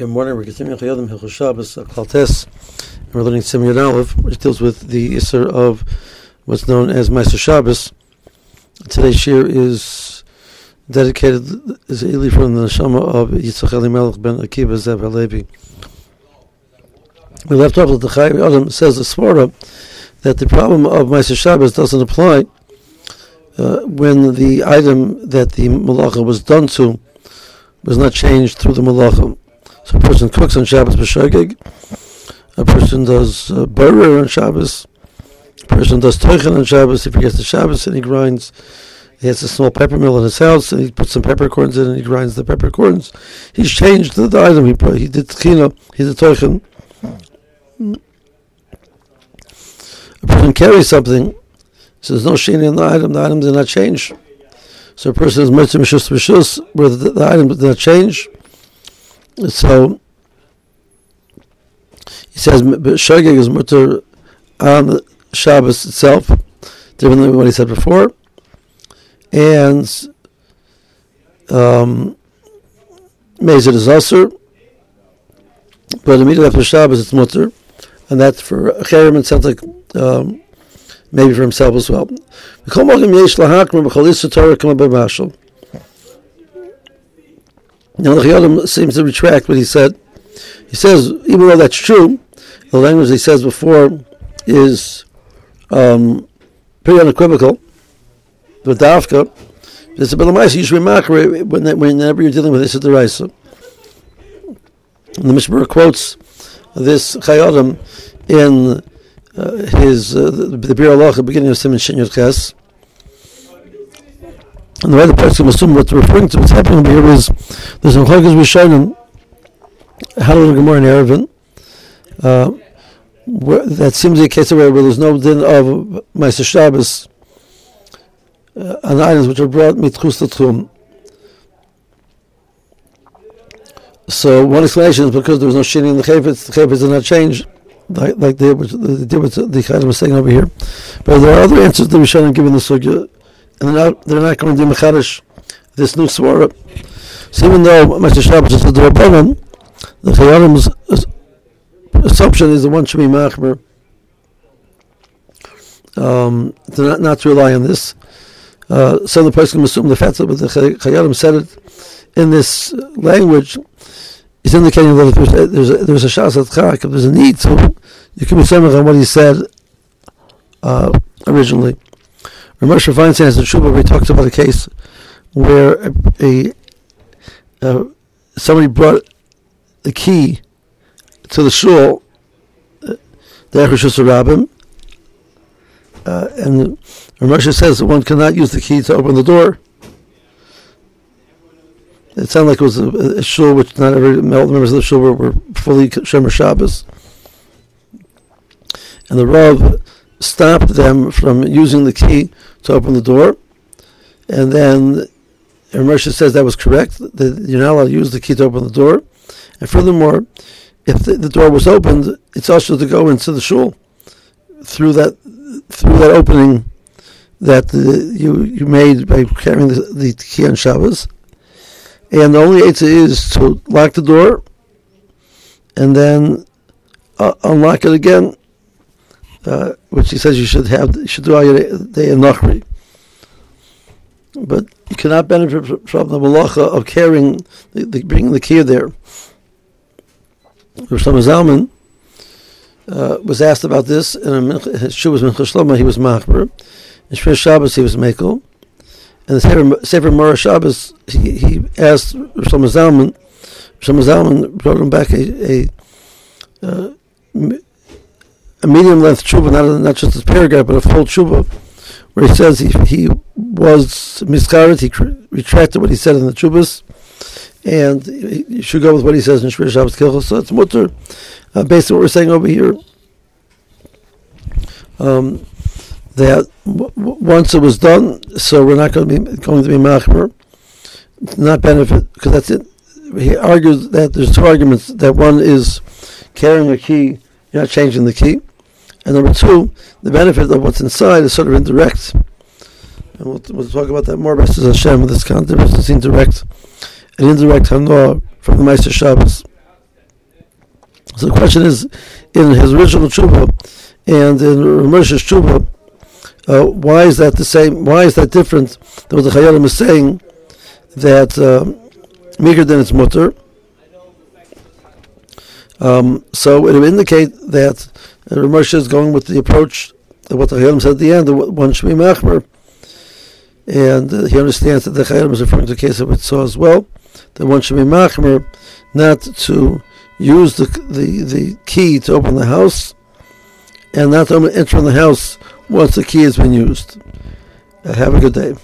Good morning. We're continuing Chayei Adam Hilchos Shabbos Klal Tes, and we're learning Siman Aleph, which deals with the Isser of what's known as Maaseh Shabbos. Today's shir is dedicated is Eli from the Neshama of Yitzchak Elimelech ben Akiva Zev Halevi. We left off with the Chayei Adam says the Svara that the problem of Maaseh Shabbos doesn't apply uh, when the item that the malacha was done to was not changed through the malacha. So a person cooks on Shabbos b'shogeg, a person does uh, on Shabbos, a person does toichen on Shabbos. If he gets to Shabbos and he grinds, he has a small pepper mill in his house and he puts some peppercorns in and he grinds the peppercorns. He's changed the, the item. He put, he did tchina, he did toichen. A person carries something, so there's no sheen in the item. The item did not change. So a person is mitzvah mishus mishus, where the, the item did not change. So he says shogeg is mutter on Shabbos itself, differently than what he said before, and um, Mezid is also, but immediately after Shabbos it's mutter, and that for Cherim it sounds like um, maybe for himself as well. Now the Chayei Adam seems to retract what he said. He says, even though that's true, the language he says before is um, pretty unequivocal. The dafka, it's a bit of you should be whenever you're dealing with this at the. The Mishnah Berurah quotes this Chayei Adam in uh, his uh, the, the Biur Halacha, beginning of Siman Shin Ches. And the way the person assume what they're referring to, what's happening here is there's a Chagas Rishonim, Halal Gemara in Erevin, uh, that seems to be a case where, there's no din of Meister Shabbos uh, on items which are brought mitchus l'tchum. So one explanation is because there was no shini in the chayfetz, the chayfetz did not change, like, like they, they did with the Chayim was saying over here. But there are other answers that we should have given the sugya and they're not, they're not going to do mechadish this new swara. So even though Maaseh Shabbos is the Rabbanon, the Chayei Adam's assumption is the one should be machmer. Um, to not, not to rely on this. Uh, so the person can assume the fact that the Chayei Adam said it in this language is indicating that there's a, there's a, there's a shas at if there's a need you can be on what he said uh, originally. Rav Moshe Feinstein has a shubha where he talks about a case where a, a somebody brought the key to the shul, uh, the Echashus Rabbim, uh, and Rav Moshe says that one cannot use the key to open the door. It sounded like it was a, a shul which not every members of the shul were, were fully Shomer Shabbos. And the Rav stopped them from using the key to open the door. And then Ramersha says that was correct, that you're not allowed to use the key to open the door. And furthermore, if the, the door was opened, it's also to go into the shul through that through that opening that the, you you made by carrying the, the key on Shabbos. And the only answer is to lock the door and then uh, unlock it again uh, which he says you should have, you should do all your Day and Nachri. But you cannot benefit from the malacha of carrying, the, the, bringing the key there. Rosh Zalman uh, was asked about this, and his shoe was Minchas Shlomo, he was Machber. In Shemiras Shabbos, he was Mekel. And the Sefer, Sefer Meor HaShabbos, he, he asked Rosh Zalman, Rosh Zalman brought him back a, a uh, a medium length tshuva, not, not just a paragraph, but a full tshuva, where he says he, he was mischaret, he retracted what he said in the tshuvas, and you should go with what he says in Shemiras Shabbos Kehilchasa. So it's mutter, uh, based on what we're saying over here. Um, that w- once it was done, so we're not going to be going to be machmer, not benefit because that's it. He argues that there's two arguments. That one is carrying a key, you're not changing the key, and number two, the benefit of what's inside is sort of indirect. And we'll, we'll talk about that more, Mr. Hashem, with this kind of indirect and indirect hanoah from the Maaseh Shabbos. So the question is, in his original tshuva and in Rav Moshe's tshuva, uh, why is that the same? Why is that different than what the Chayei Adam is saying that uh, meager than its mutter? Um, so it would indicate that uh, Rav Moshe is going with the approach of what the Chayei Adam said at the end, that one should be machmer. And uh, he understands that the Chayei Adam is referring to the case of saw as well, that one should be machmer, not to use the, the, the key to open the house, and not to enter in the house once the key has been used. Uh, have a good day.